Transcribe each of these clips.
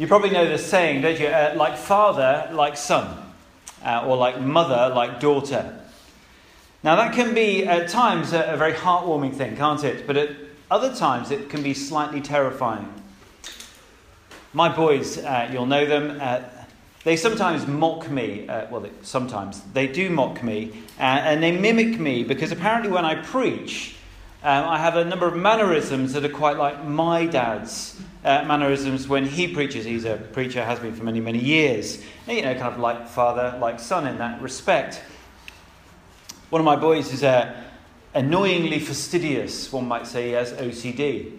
You probably know the saying, don't you? Uh, like father, like son, uh, or like mother, like daughter. Now, that can be at times a, a very heartwarming thing, can't it? But at other times it can be slightly terrifying. My boys, uh, you'll know them, uh, they sometimes mock me. Uh, well, they, sometimes they do mock me, uh, and they mimic me because apparently when I preach, um, I have a number of mannerisms that are quite like my dad's uh, mannerisms when he preaches. He's a preacher, has been for many, many years. And, you know, kind of like father, like son in that respect. One of my boys is uh, annoyingly fastidious, one might say he has OCD.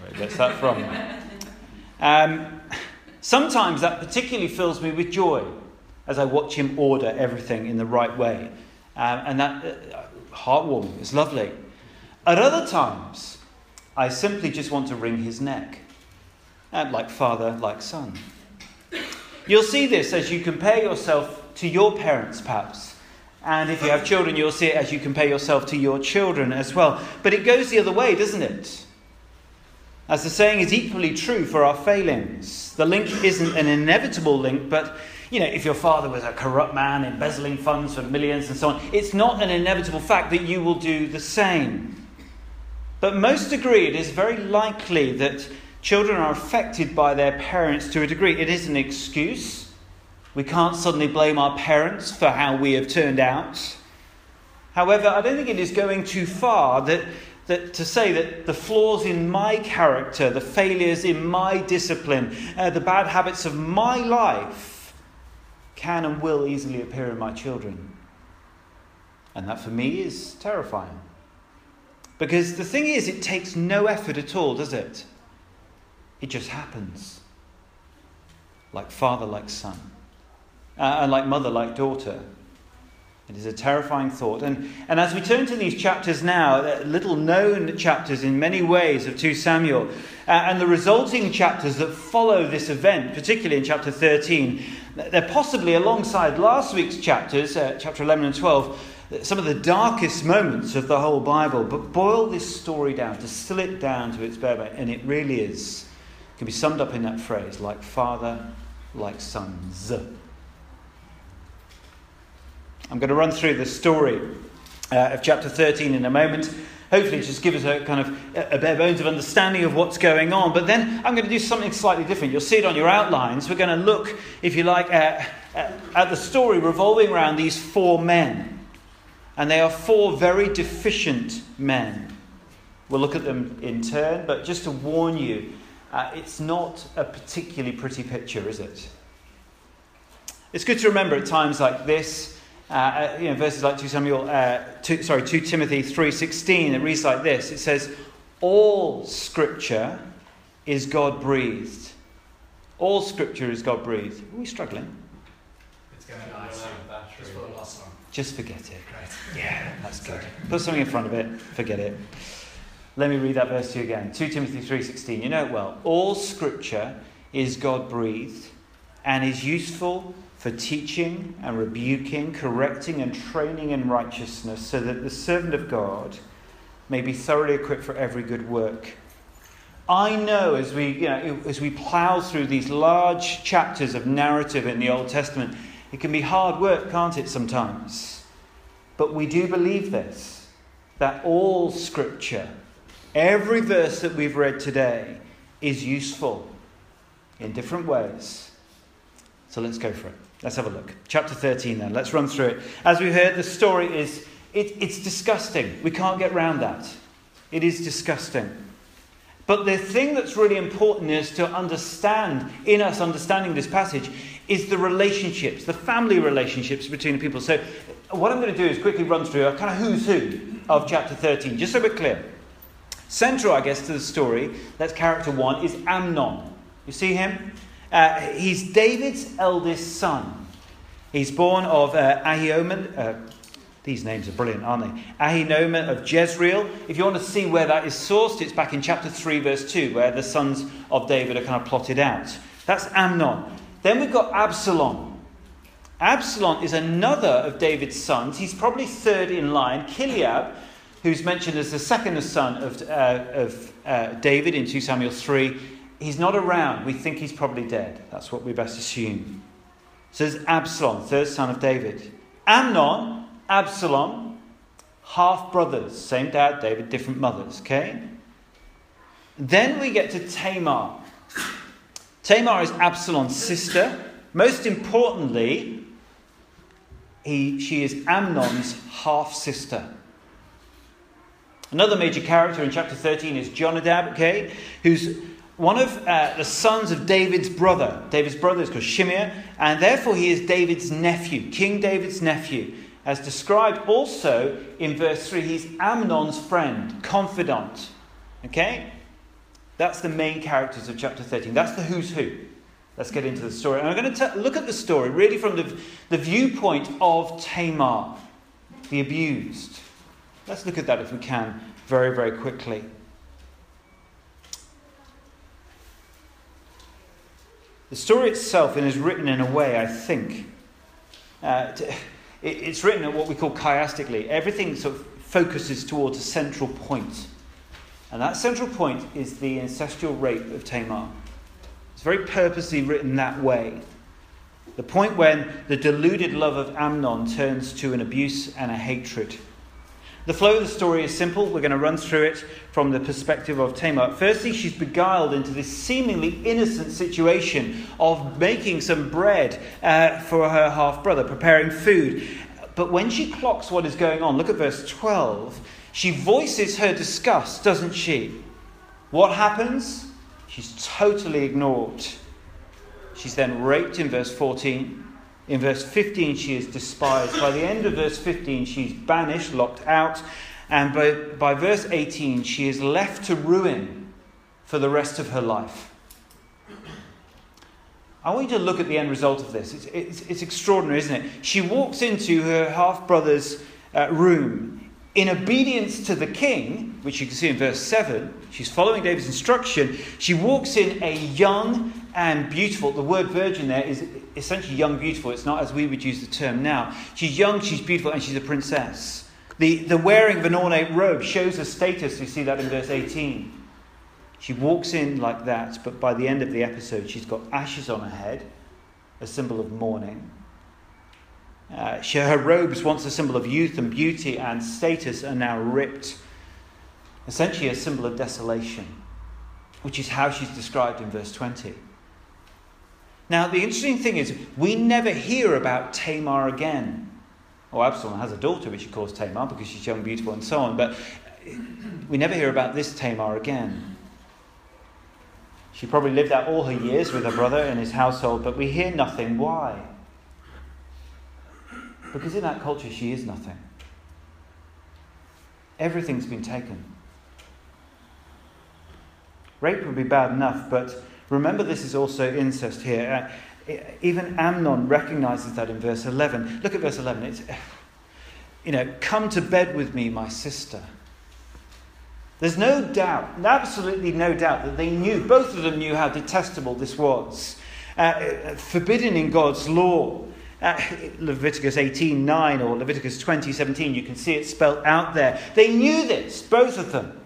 Where gets that from? Um, sometimes that particularly fills me with joy as I watch him order everything in the right way. Um, and that, uh, heartwarming, it's lovely. At other times, I simply just want to wring his neck, and like father, like son. You'll see this as you compare yourself to your parents, perhaps. And if you have children, you'll see it as you compare yourself to your children as well. But it goes the other way, doesn't it? As the saying is equally true for our failings. The link isn't an inevitable link, but you know, if your father was a corrupt man embezzling funds for millions and so on, it's not an inevitable fact that you will do the same. But most agree it is very likely that children are affected by their parents to a degree. It is an excuse. We can't suddenly blame our parents for how we have turned out. However, I don't think it is going too far that, that to say that the flaws in my character, the failures in my discipline, uh, the bad habits of my life can and will easily appear in my children. And that for me is terrifying. Because the thing is, it takes no effort at all, does it? It just happens. Like father, like son. Uh, and like mother, like daughter. It is a terrifying thought. And, and as we turn to these chapters now, uh, little known chapters in many ways of 2 Samuel, uh, and the resulting chapters that follow this event, particularly in chapter 13, they're possibly alongside last week's chapters, uh, chapter 11 and 12, some of the darkest moments of the whole Bible, but boil this story down, distill it down to its bare bone, and it really is, can be summed up in that phrase like father, like sons. I'm going to run through the story uh, of chapter 13 in a moment. Hopefully, it just give us a kind of a bare bones of understanding of what's going on. But then I'm going to do something slightly different. You'll see it on your outlines. We're going to look, if you like, at, at the story revolving around these four men. And they are four very deficient men. We'll look at them in turn, but just to warn you, uh, it's not a particularly pretty picture, is it? It's good to remember at times like this, uh, uh you know, verses like 2 Samuel, uh, 2, sorry, 2 Timothy 3.16, it reads like this. It says, all scripture is God breathed. All scripture is God breathed. Are we struggling? It's going to be nice. Just forget it. Right. Yeah, that's good. Put something in front of it, forget it. Let me read that verse to you again. 2 Timothy 3:16. You know it well. All scripture is God-breathed and is useful for teaching and rebuking, correcting and training in righteousness, so that the servant of God may be thoroughly equipped for every good work. I know as we, you know, as we plow through these large chapters of narrative in the Old Testament, it can be hard work, can't it, sometimes? But we do believe this that all Scripture, every verse that we've read today, is useful in different ways. So let's go for it. Let's have a look. Chapter 13, then. Let's run through it. As we heard, the story is it, it's disgusting. We can't get round that. It is disgusting. But the thing that's really important is to understand, in us understanding this passage, is the relationships, the family relationships between the people. So what I'm going to do is quickly run through a kind of who's who of chapter 13, just so we're clear. Central, I guess, to the story, that's character one, is Amnon. You see him? Uh, he's David's eldest son. He's born of uh, Ahinoam. Uh, these names are brilliant, aren't they? Ahinoam of Jezreel. If you want to see where that is sourced, it's back in chapter 3, verse 2, where the sons of David are kind of plotted out. That's Amnon. Then we've got Absalom. Absalom is another of David's sons. He's probably third in line. Chileab, who's mentioned as the second son of, uh, of uh, David in 2 Samuel 3, he's not around. We think he's probably dead. That's what we best assume. So there's Absalom, third son of David. Amnon, Absalom, half brothers, same dad, David, different mothers, okay? Then we get to Tamar. Tamar is Absalom's sister. Most importantly, he, she is Amnon's half sister. Another major character in chapter 13 is Jonadab, okay, who's one of uh, the sons of David's brother. David's brother is called Shimea, and therefore he is David's nephew, King David's nephew. As described also in verse 3, he's Amnon's friend, confidant. Okay? That's the main characters of chapter 13. That's the who's who. Let's get into the story. And I'm going to t- look at the story really from the, the viewpoint of Tamar, the abused. Let's look at that if we can very, very quickly. The story itself is written in a way, I think, uh, it's written at what we call chiastically. Everything sort of focuses towards a central point. And that central point is the incestual rape of Tamar. It's very purposely written that way. The point when the deluded love of Amnon turns to an abuse and a hatred. The flow of the story is simple. We're going to run through it from the perspective of Tamar. Firstly, she's beguiled into this seemingly innocent situation of making some bread uh, for her half brother, preparing food. But when she clocks what is going on, look at verse 12, she voices her disgust, doesn't she? What happens? She's totally ignored. She's then raped in verse 14. In verse 15, she is despised. By the end of verse 15, she's banished, locked out. And by, by verse 18, she is left to ruin for the rest of her life. I want you to look at the end result of this. It's, it's, it's extraordinary, isn't it? She walks into her half brother's uh, room in obedience to the king, which you can see in verse 7. She's following David's instruction. She walks in a young and beautiful. The word virgin there is essentially young, beautiful. It's not as we would use the term now. She's young, she's beautiful, and she's a princess. The, the wearing of an ornate robe shows her status. You see that in verse 18. She walks in like that, but by the end of the episode, she's got ashes on her head, a symbol of mourning. Uh, she, her robes, once a symbol of youth and beauty and status, are now ripped, essentially a symbol of desolation, which is how she's described in verse 20. Now, the interesting thing is, we never hear about Tamar again. Oh, Absalom has a daughter which he calls Tamar because she's young, beautiful, and so on, but we never hear about this Tamar again. She probably lived out all her years with her brother in his household, but we hear nothing. Why? Because in that culture, she is nothing. Everything's been taken. Rape would be bad enough, but Remember, this is also incest here. Uh, even Amnon recognizes that in verse 11. Look at verse 11. It's, you know, come to bed with me, my sister. There's no doubt, absolutely no doubt, that they knew, both of them knew how detestable this was. Uh, uh forbidden in God's law. Leviticus 18 9 or Leviticus 20 17, you can see it spelled out there. They knew this, both of them.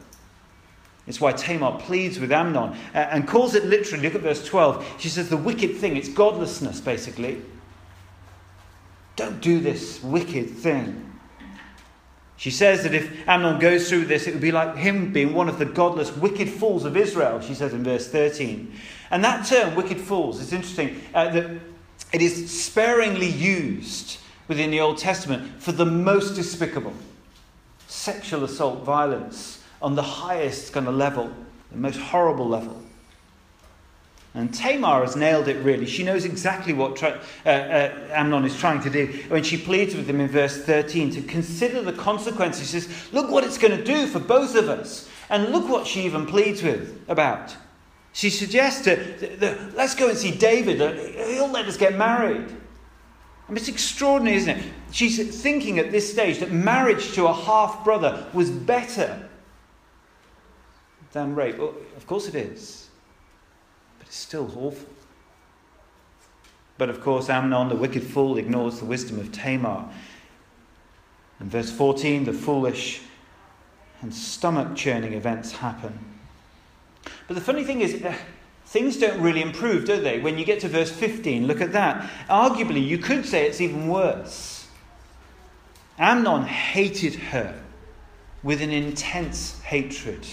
It's why Tamar pleads with Amnon uh, and calls it literally. Look at verse 12. She says, The wicked thing, it's godlessness, basically. Don't do this wicked thing. She says that if Amnon goes through this, it would be like him being one of the godless, wicked fools of Israel, she says in verse 13. And that term, wicked fools, is interesting uh, that it is sparingly used within the Old Testament for the most despicable sexual assault, violence on the highest kind of level, the most horrible level. And Tamar has nailed it really. She knows exactly what uh, uh, Amnon is trying to do when she pleads with him in verse 13 to consider the consequences. She says, Look what it's going to do for both of us. And look what she even pleads with about. She suggests that, let's go and see David. He'll let us get married. I mean, it's extraordinary, isn't it? She's thinking at this stage that marriage to a half brother was better than rape? Well, of course it is. But it's still awful. But of course, Amnon, the wicked fool, ignores the wisdom of Tamar. In verse 14, the foolish and stomach churning events happen. But the funny thing is, uh, things don't really improve, do they? When you get to verse 15, look at that. Arguably, you could say it's even worse. Amnon hated her with an intense hatred.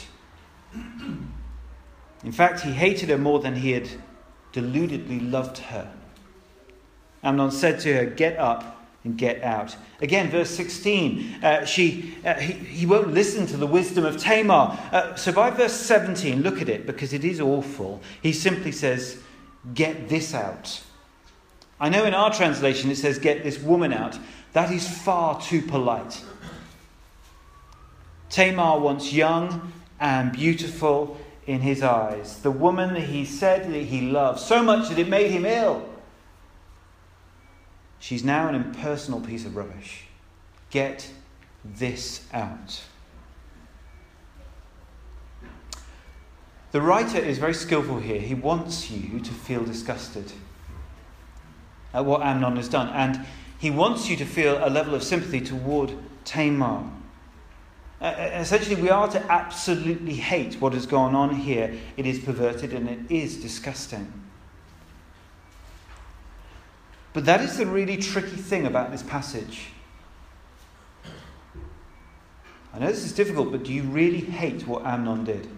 In fact, he hated her more than he had deludedly loved her. Amnon said to her, Get up and get out. Again, verse 16, uh, she, uh, he, he won't listen to the wisdom of Tamar. Uh, so by verse 17, look at it because it is awful. He simply says, Get this out. I know in our translation it says, Get this woman out. That is far too polite. Tamar wants young and beautiful in his eyes. The woman he said that he loved so much that it made him ill. She's now an impersonal piece of rubbish. Get this out. The writer is very skillful here. He wants you to feel disgusted at what Amnon has done, and he wants you to feel a level of sympathy toward Tamar. Uh, essentially, we are to absolutely hate what has gone on here. It is perverted and it is disgusting. But that is the really tricky thing about this passage. I know this is difficult, but do you really hate what Amnon did?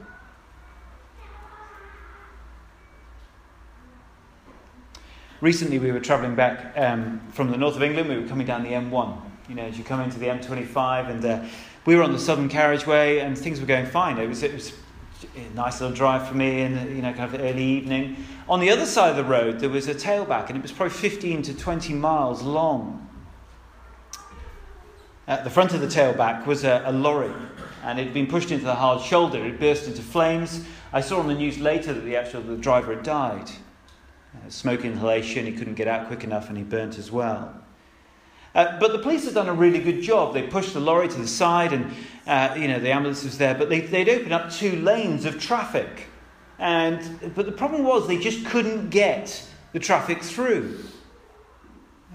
Recently, we were travelling back um, from the north of England. We were coming down the M1. You know, as you come into the M25, and uh, we were on the southern carriageway, and things were going fine. It was, it was nice little drive for me in you know kind of early evening. On the other side of the road, there was a tailback, and it was probably 15 to 20 miles long. At the front of the tailback was a, a lorry, and it had been pushed into the hard shoulder. It burst into flames. I saw on the news later that the actual the driver had died. Uh, smoke inhalation, he couldn't get out quick enough, and he burnt as well. Uh, but the police had done a really good job. They pushed the lorry to the side, and uh, you know the ambulance was there. But they, they'd opened up two lanes of traffic, and but the problem was they just couldn't get the traffic through.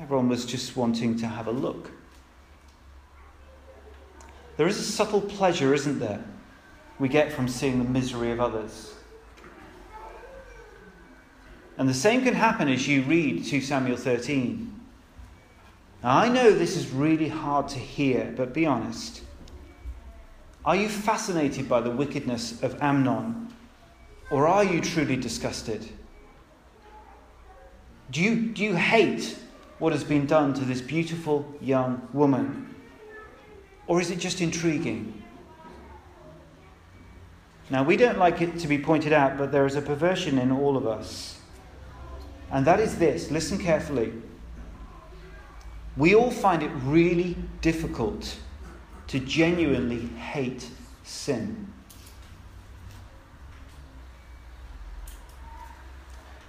Everyone was just wanting to have a look. There is a subtle pleasure, isn't there, we get from seeing the misery of others. And the same can happen as you read 2 Samuel 13. Now, I know this is really hard to hear, but be honest. Are you fascinated by the wickedness of Amnon, or are you truly disgusted? Do you, do you hate what has been done to this beautiful young woman? Or is it just intriguing? Now, we don't like it to be pointed out, but there is a perversion in all of us. And that is this listen carefully we all find it really difficult to genuinely hate sin.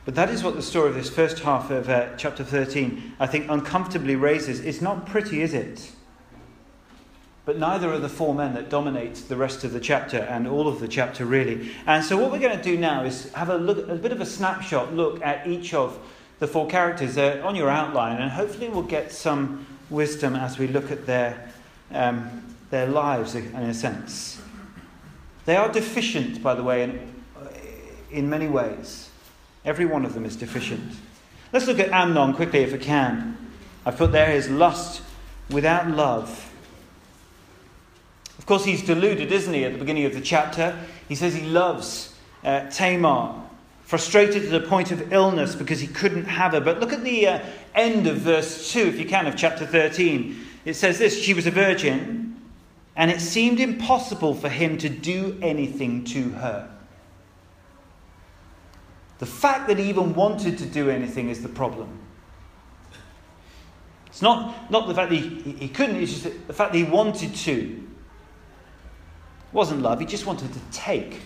But that is what the story of this first half of uh, chapter 13, I think, uncomfortably raises. It's not pretty, is it? But neither are the four men that dominate the rest of the chapter and all of the chapter, really. And so, what we're going to do now is have a, look, a bit of a snapshot look at each of the four characters. They're on your outline, and hopefully we'll get some wisdom as we look at their, um, their lives in a sense. They are deficient, by the way, in, in many ways. Every one of them is deficient. Let's look at Amnon quickly, if I can. I've put there his lust without love. Of course, he's deluded, isn't he, at the beginning of the chapter? He says he loves uh, Tamar frustrated to the point of illness because he couldn't have her. But look at the uh, end of verse 2, if you can, of chapter 13. It says this She was a virgin, and it seemed impossible for him to do anything to her. The fact that he even wanted to do anything is the problem. It's not, not the fact that he, he couldn't, it's just the fact that he wanted to. It wasn't love, he just wanted to take.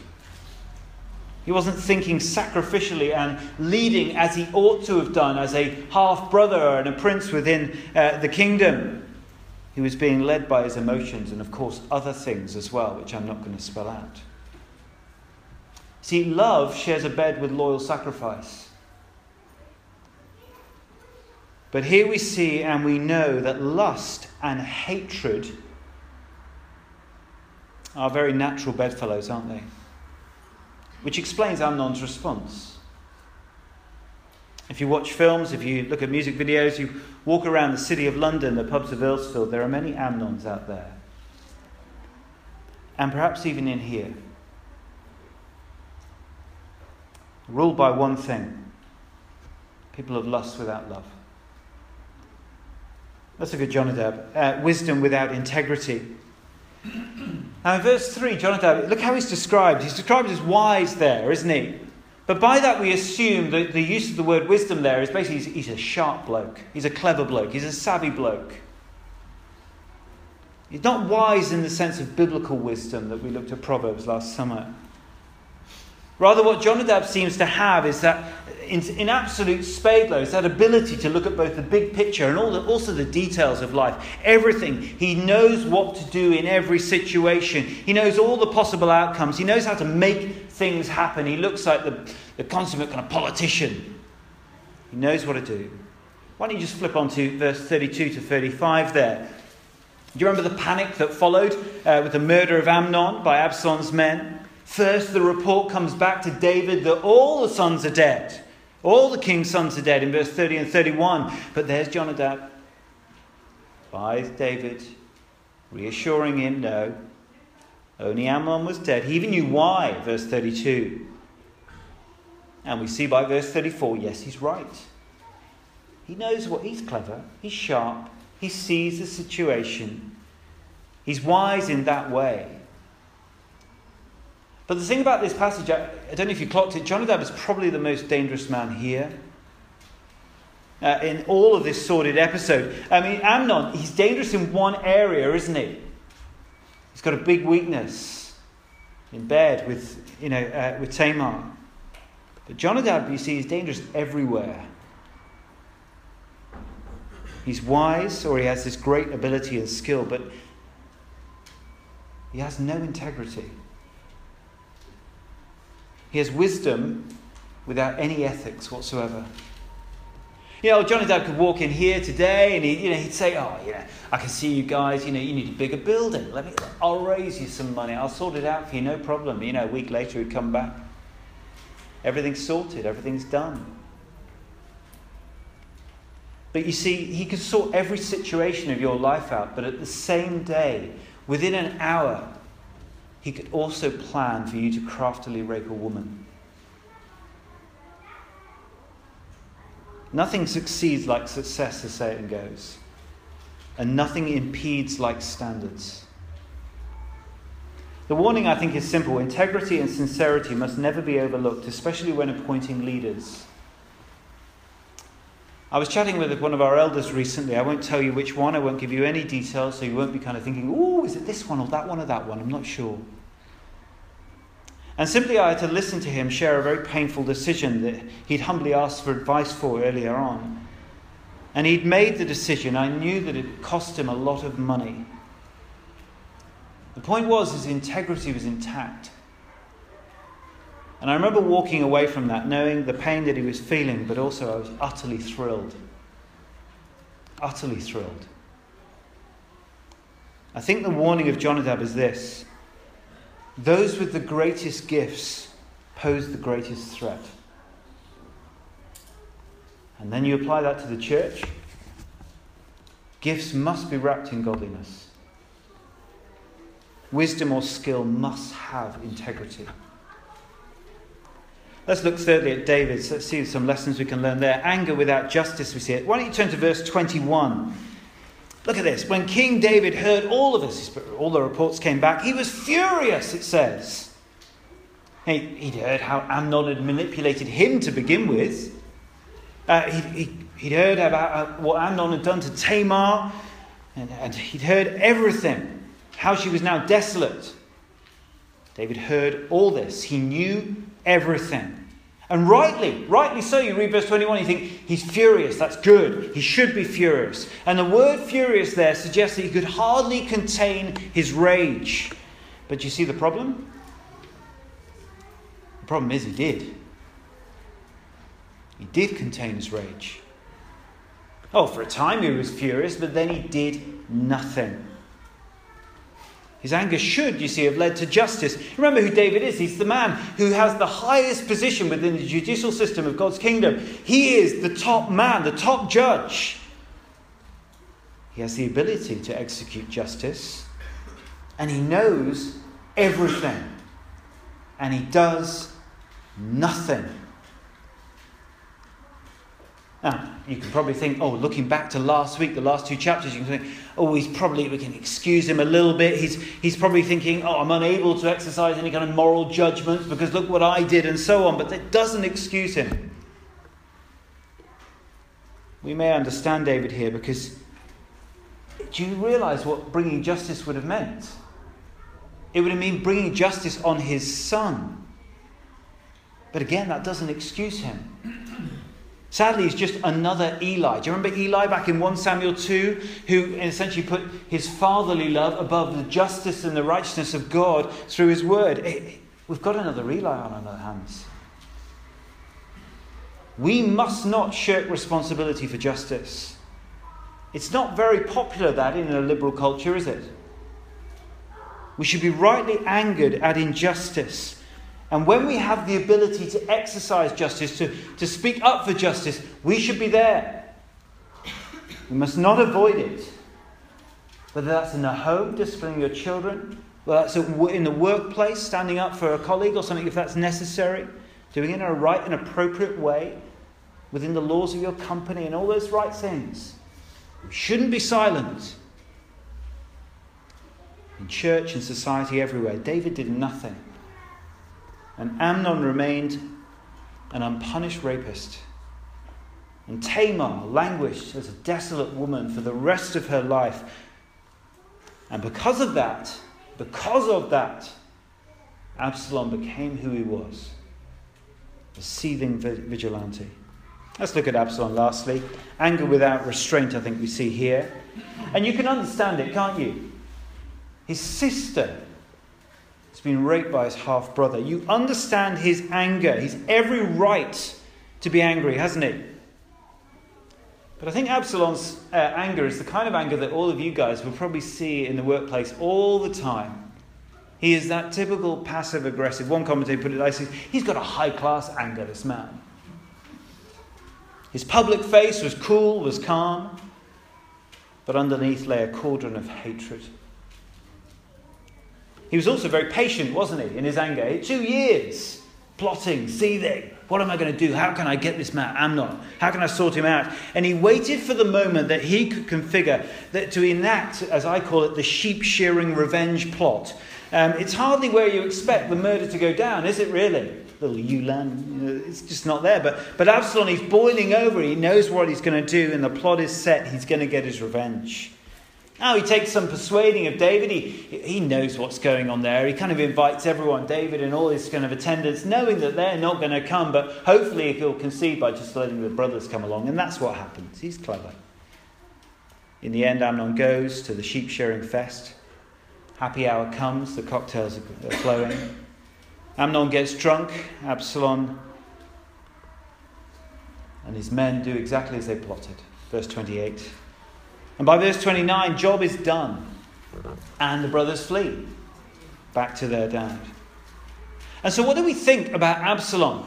He wasn't thinking sacrificially and leading as he ought to have done as a half brother and a prince within uh, the kingdom. He was being led by his emotions and, of course, other things as well, which I'm not going to spell out. See, love shares a bed with loyal sacrifice. But here we see and we know that lust and hatred are very natural bedfellows, aren't they? Which explains Amnon's response. If you watch films, if you look at music videos, you walk around the city of London, the pubs of Earlsfield, there are many Amnons out there. And perhaps even in here. Ruled by one thing people of lust without love. That's a good Jonadab. Uh, wisdom without integrity. Now, in verse 3, Jonadab, look how he's described. He's described as wise there, isn't he? But by that, we assume that the use of the word wisdom there is basically he's, he's a sharp bloke, he's a clever bloke, he's a savvy bloke. He's not wise in the sense of biblical wisdom that we looked at Proverbs last summer. Rather, what Jonadab seems to have is that, in, in absolute spade loads, that ability to look at both the big picture and the, also the details of life. Everything. He knows what to do in every situation. He knows all the possible outcomes. He knows how to make things happen. He looks like the, the consummate kind of politician. He knows what to do. Why don't you just flip on to verse 32 to 35 there? Do you remember the panic that followed uh, with the murder of Amnon by Absalom's men? First, the report comes back to David that all the sons are dead. All the king's sons are dead in verse 30 and 31. But there's Jonadab by David, reassuring him no, only Amnon was dead. He even knew why, verse 32. And we see by verse 34 yes, he's right. He knows what he's clever, he's sharp, he sees the situation, he's wise in that way. But the thing about this passage, I, I don't know if you clocked it, Jonadab is probably the most dangerous man here. Uh, in all of this sordid episode. I mean, Amnon, he's dangerous in one area, isn't he? He's got a big weakness in bed with, you know, uh, with Tamar. But Jonadab, you see, is dangerous everywhere. He's wise, or he has this great ability and skill, but he has no integrity. He has wisdom without any ethics whatsoever. You know, Jonadab could walk in here today and he, you know, he'd say, Oh, yeah, I can see you guys, you know, you need a bigger building. Let me, I'll raise you some money. I'll sort it out for you, no problem. You know, a week later he'd come back. Everything's sorted, everything's done. But you see, he could sort every situation of your life out, but at the same day, within an hour, he could also plan for you to craftily rape a woman. Nothing succeeds like success, the saying goes, and nothing impedes like standards. The warning, I think, is simple integrity and sincerity must never be overlooked, especially when appointing leaders. I was chatting with one of our elders recently. I won't tell you which one, I won't give you any details, so you won't be kind of thinking, oh, is it this one or that one or that one? I'm not sure. And simply I had to listen to him share a very painful decision that he'd humbly asked for advice for earlier on. And he'd made the decision. I knew that it cost him a lot of money. The point was his integrity was intact. And I remember walking away from that knowing the pain that he was feeling, but also I was utterly thrilled. Utterly thrilled. I think the warning of Jonadab is this those with the greatest gifts pose the greatest threat. And then you apply that to the church. Gifts must be wrapped in godliness. Wisdom or skill must have integrity. Let's look thirdly at David's. Let's see some lessons we can learn there. Anger without justice, we see it. Why don't you turn to verse 21? Look at this. When King David heard all of this, all the reports came back, he was furious, it says. He, he'd heard how Amnon had manipulated him to begin with. Uh, he, would heard about uh, what Amnon had done to Tamar, and, and he'd heard everything, how she was now desolate. David heard all this. He knew everything. And rightly, rightly so, you read verse 21, you think, he's furious, that's good, he should be furious. And the word furious there suggests that he could hardly contain his rage. But you see the problem? The problem is he did. He did contain his rage. Oh, for a time he was furious, but then he did nothing. His anger should, you see, have led to justice. Remember who David is. He's the man who has the highest position within the judicial system of God's kingdom. He is the top man, the top judge. He has the ability to execute justice, and he knows everything, and he does nothing. Now, you can probably think, oh, looking back to last week, the last two chapters, you can think, oh, he's probably, we can excuse him a little bit. He's, he's probably thinking, oh, I'm unable to exercise any kind of moral judgment because look what I did and so on. But that doesn't excuse him. We may understand David here because do you realize what bringing justice would have meant? It would have meant bringing justice on his son. But again, that doesn't excuse him. Sadly, he's just another Eli. Do you remember Eli back in 1 Samuel 2, who essentially put his fatherly love above the justice and the righteousness of God through his word? We've got another Eli on our hands. We must not shirk responsibility for justice. It's not very popular, that, in a liberal culture, is it? We should be rightly angered at injustice and when we have the ability to exercise justice, to, to speak up for justice, we should be there. We must not avoid it. Whether that's in the home, disciplining your children, whether that's in the workplace, standing up for a colleague or something if that's necessary, doing it in a right and appropriate way, within the laws of your company, and all those right things. We shouldn't be silent. In church and society everywhere, David did nothing and Amnon remained an unpunished rapist. And Tamar languished as a desolate woman for the rest of her life. And because of that, because of that, Absalom became who he was a seething vigilante. Let's look at Absalom lastly. Anger without restraint, I think we see here. And you can understand it, can't you? His sister has been raped by his half brother. You understand his anger. He's every right to be angry, hasn't he? But I think Absalom's uh, anger is the kind of anger that all of you guys will probably see in the workplace all the time. He is that typical passive aggressive. One commentator put it nicely he's got a high class anger, this man. His public face was cool, was calm, but underneath lay a cauldron of hatred. He was also very patient, wasn't he, in his anger? Two years plotting, seething. What am I going to do? How can I get this man, Amnon? How can I sort him out? And he waited for the moment that he could configure that to enact, as I call it, the sheep shearing revenge plot. Um, it's hardly where you expect the murder to go down, is it really? Little Ulan, you know, it's just not there. But, but Absalom, he's boiling over. He knows what he's going to do, and the plot is set. He's going to get his revenge. Now he takes some persuading of David. He, he knows what's going on there. He kind of invites everyone, David and all his kind of attendants, knowing that they're not going to come, but hopefully he'll concede by just letting the brothers come along. And that's what happens. He's clever. In the end, Amnon goes to the sheep shearing fest. Happy hour comes, the cocktails are flowing. Amnon gets drunk, Absalom and his men do exactly as they plotted. Verse 28. And by verse 29, job is done. And the brothers flee back to their dad. And so, what do we think about Absalom?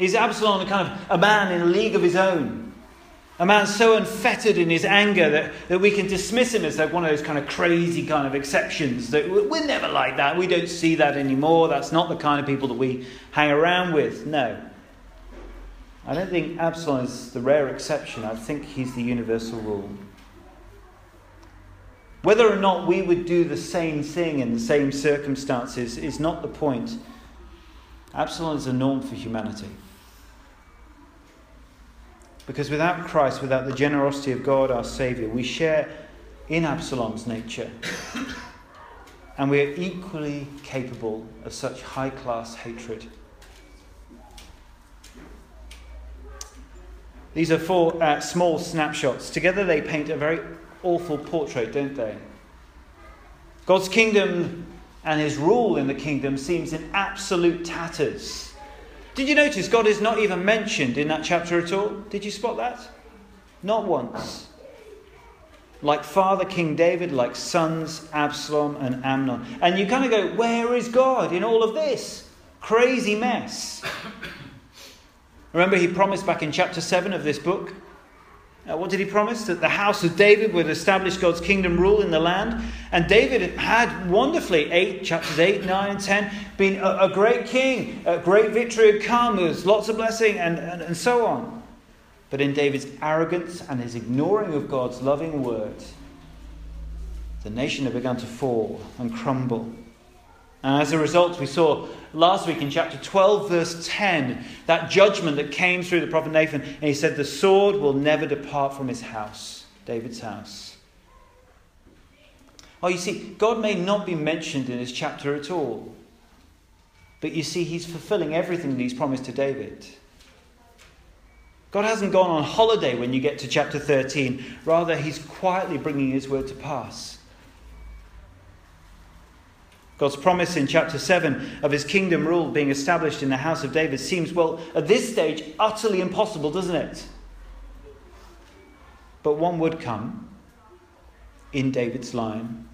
Is Absalom a kind of a man in a league of his own? A man so unfettered in his anger that, that we can dismiss him as like one of those kind of crazy kind of exceptions. That we're never like that. We don't see that anymore. That's not the kind of people that we hang around with. No. I don't think Absalom is the rare exception. I think he's the universal rule. Whether or not we would do the same thing in the same circumstances is not the point. Absalom is a norm for humanity. Because without Christ, without the generosity of God, our Saviour, we share in Absalom's nature. And we are equally capable of such high class hatred. These are four uh, small snapshots. Together they paint a very awful portrait, don't they? God's kingdom and his rule in the kingdom seems in absolute tatters. Did you notice God is not even mentioned in that chapter at all? Did you spot that? Not once. like father King David, like sons Absalom and Amnon. And you kind of go, where is God in all of this? Crazy mess. Remember, he promised back in chapter 7 of this book uh, what did he promise? That the house of David would establish God's kingdom rule in the land. And David had wonderfully, eight, chapters 8, 9, and 10, been a, a great king. A great victory had come. There was lots of blessing and, and, and so on. But in David's arrogance and his ignoring of God's loving word, the nation had begun to fall and crumble. And as a result, we saw last week in chapter 12, verse 10, that judgment that came through the prophet Nathan. And he said, The sword will never depart from his house, David's house. Oh, you see, God may not be mentioned in this chapter at all. But you see, he's fulfilling everything that he's promised to David. God hasn't gone on holiday when you get to chapter 13. Rather, he's quietly bringing his word to pass. God's promise in chapter 7 of his kingdom rule being established in the house of David seems, well, at this stage, utterly impossible, doesn't it? But one would come in David's line.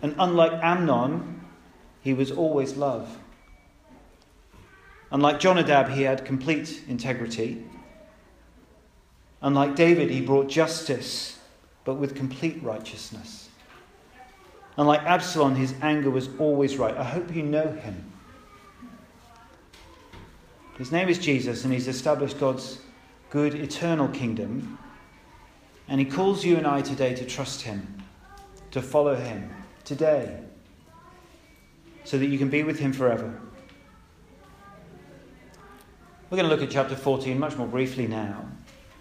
And unlike Amnon, he was always love. Unlike Jonadab, he had complete integrity. Unlike David, he brought justice, but with complete righteousness. And like Absalom, his anger was always right. I hope you know him. His name is Jesus, and he's established God's good eternal kingdom. And he calls you and I today to trust him, to follow him today, so that you can be with him forever. We're going to look at chapter 14 much more briefly now.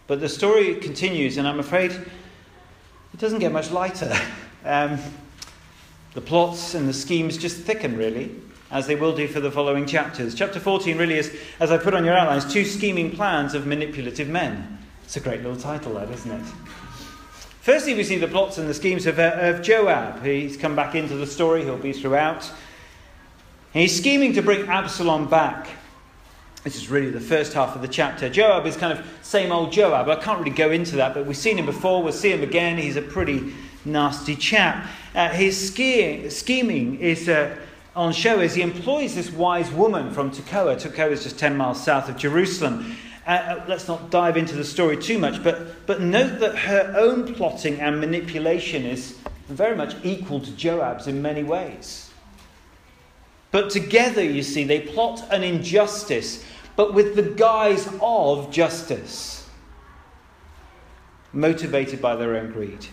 But the story continues, and I'm afraid it doesn't get much lighter. Um, the plots and the schemes just thicken, really, as they will do for the following chapters. Chapter 14 really is, as I put on your outlines, two scheming plans of manipulative men. It's a great little title, that, isn't it? Firstly, we see the plots and the schemes of, uh, of Joab. He's come back into the story, he'll be throughout. He's scheming to bring Absalom back. This is really the first half of the chapter. Joab is kind of same old Joab. I can't really go into that, but we've seen him before. We'll see him again. He's a pretty nasty chap. Uh, his skiing, scheming is uh, on show as he employs this wise woman from Tekoa. Tekoa is just 10 miles south of Jerusalem. Uh, uh, let's not dive into the story too much, but, but note that her own plotting and manipulation is very much equal to Joab's in many ways. But together, you see, they plot an injustice, but with the guise of justice, motivated by their own greed.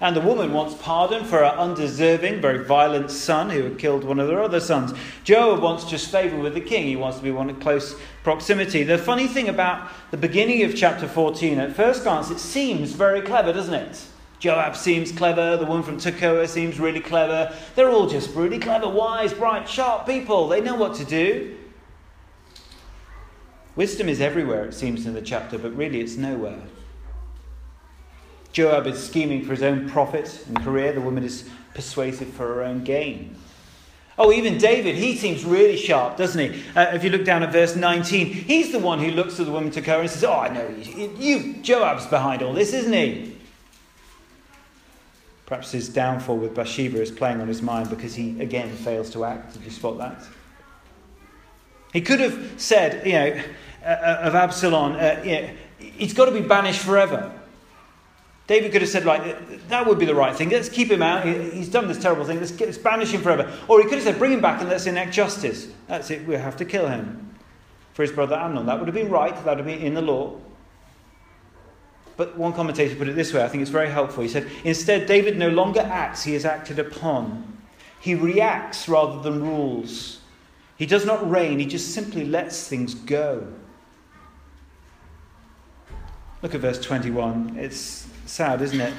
And the woman wants pardon for her undeserving, very violent son who had killed one of their other sons. Joab wants just favor with the king. He wants to be one in close proximity. The funny thing about the beginning of chapter 14, at first glance, it seems very clever, doesn't it? Joab seems clever. The woman from Tekoa seems really clever. They're all just really clever, wise, bright, sharp people. They know what to do. Wisdom is everywhere, it seems, in the chapter, but really it's nowhere. Joab is scheming for his own profit and career. The woman is persuasive for her own gain. Oh, even David, he seems really sharp, doesn't he? Uh, if you look down at verse 19, he's the one who looks at the woman Tekoa and says, Oh, I know, you, you, Joab's behind all this, isn't he? Perhaps his downfall with Bathsheba is playing on his mind because he again fails to act. Did you spot that? He could have said, you know, uh, uh of Absalom, uh, you know, he's got to be banished forever. David could have said, like, that would be the right thing. Let's keep him out. He's done this terrible thing. Let's, banish him forever. Or he could have said, bring him back and let's enact justice. That's it. We have to kill him for his brother Amnon. That would have been right. That would have been in the law. But one commentator put it this way. I think it's very helpful. He said, instead, David no longer acts, he is acted upon. He reacts rather than rules. He does not reign, he just simply lets things go. Look at verse 21. It's sad, isn't it?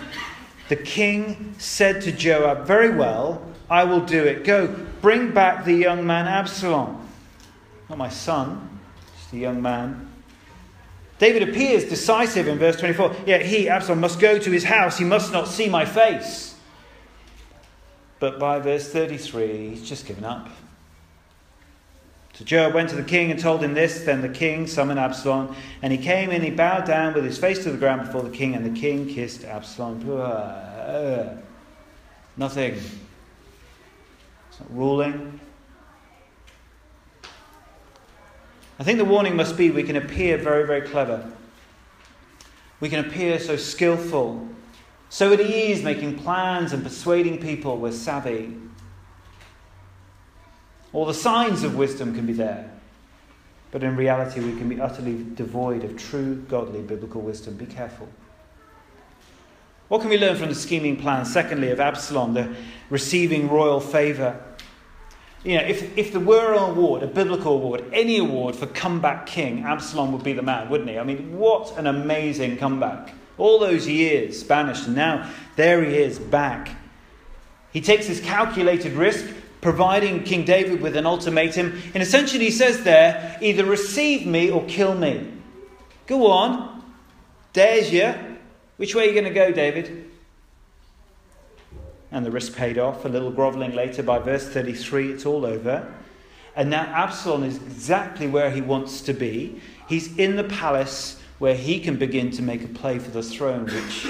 The king said to Joab, Very well, I will do it. Go, bring back the young man Absalom. Not my son, just a young man. David appears decisive in verse 24. Yet he, Absalom, must go to his house. He must not see my face. But by verse 33, he's just given up. So Joab went to the king and told him this. Then the king summoned Absalom, and he came in, he bowed down with his face to the ground before the king, and the king kissed Absalom. Nothing. It's not ruling. I think the warning must be we can appear very, very clever. We can appear so skillful, so at ease, making plans and persuading people we're savvy. All the signs of wisdom can be there. But in reality, we can be utterly devoid of true, godly, biblical wisdom. Be careful. What can we learn from the scheming plan, secondly, of Absalom, the receiving royal favour? You know, if, if there were an award, a biblical award, any award for comeback king, Absalom would be the man, wouldn't he? I mean, what an amazing comeback. All those years banished, and now there he is back. He takes his calculated risk, providing King David with an ultimatum. And essentially, he says there either receive me or kill me. Go on. There's you. Which way are you going to go, David? And the risk paid off. A little grovelling later, by verse 33, it's all over. And now Absalom is exactly where he wants to be. He's in the palace where he can begin to make a play for the throne, which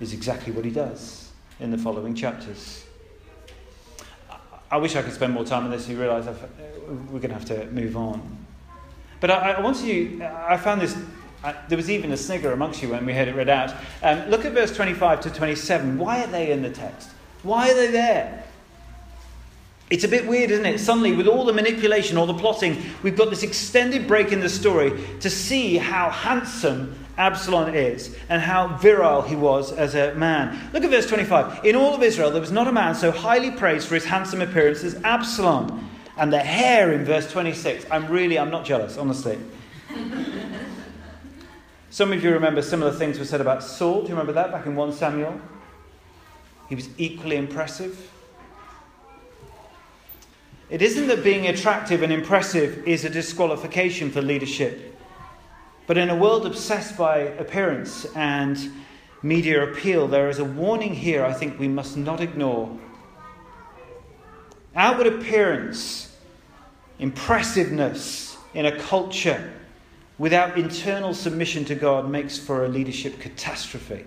is exactly what he does in the following chapters. I wish I could spend more time on this. You realise we're going to have to move on. But I, I want you, I found this uh, there was even a snigger amongst you when we heard it read out. Um, look at verse 25 to 27. Why are they in the text? Why are they there? It's a bit weird, isn't it? Suddenly, with all the manipulation, all the plotting, we've got this extended break in the story to see how handsome Absalom is and how virile he was as a man. Look at verse 25. In all of Israel, there was not a man so highly praised for his handsome appearance as Absalom. And the hair in verse 26. I'm really, I'm not jealous, honestly. Some of you remember similar things were said about Saul. Do you remember that back in 1 Samuel? He was equally impressive. It isn't that being attractive and impressive is a disqualification for leadership. But in a world obsessed by appearance and media appeal, there is a warning here I think we must not ignore. Outward appearance, impressiveness in a culture without internal submission to God makes for a leadership catastrophe.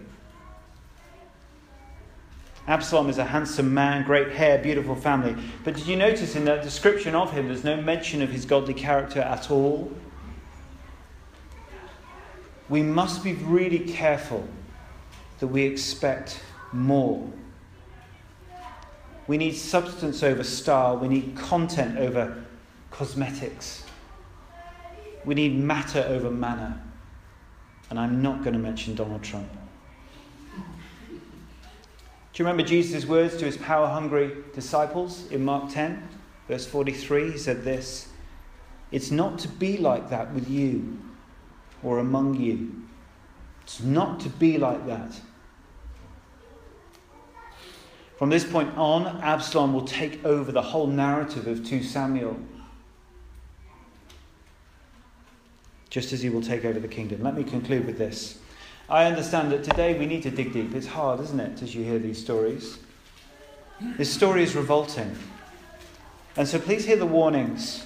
Absalom is a handsome man, great hair, beautiful family. But did you notice in that description of him, there's no mention of his godly character at all? We must be really careful that we expect more. We need substance over style, we need content over cosmetics. We need matter over manner. And I'm not going to mention Donald Trump. Do you remember Jesus' words to his power hungry disciples in Mark 10, verse 43? He said this It's not to be like that with you or among you. It's not to be like that. From this point on, Absalom will take over the whole narrative of 2 Samuel. just as he will take over the kingdom. Let me conclude with this. I understand that today we need to dig deep. It's hard, isn't it, as you hear these stories? This story is revolting. And so please hear the warnings.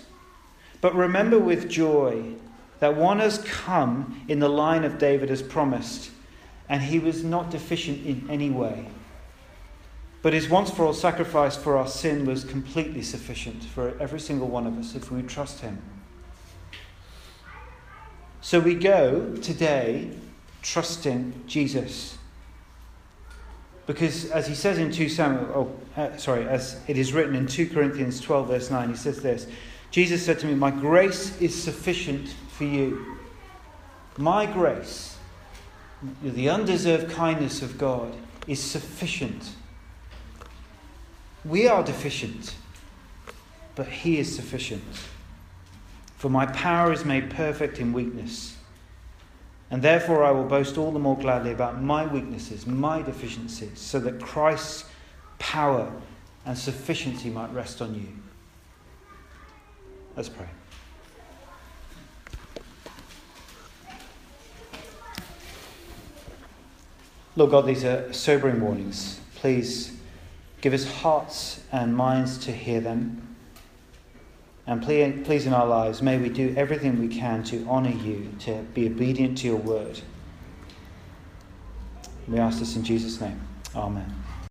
But remember with joy that one has come in the line of David as promised, and he was not deficient in any way. But his once for all sacrifice for our sin was completely sufficient for every single one of us if we trust him. So we go today trusting Jesus. Because as he says in 2 Samuel, oh, uh, sorry, as it is written in 2 Corinthians 12, verse 9, he says this Jesus said to me, My grace is sufficient for you. My grace, the undeserved kindness of God, is sufficient. We are deficient, but he is sufficient. For my power is made perfect in weakness. And therefore I will boast all the more gladly about my weaknesses, my deficiencies, so that Christ's power and sufficiency might rest on you. Let's pray. Lord God, these are sobering warnings. Please give us hearts and minds to hear them. And please, in our lives, may we do everything we can to honour you, to be obedient to your word. We ask this in Jesus' name. Amen.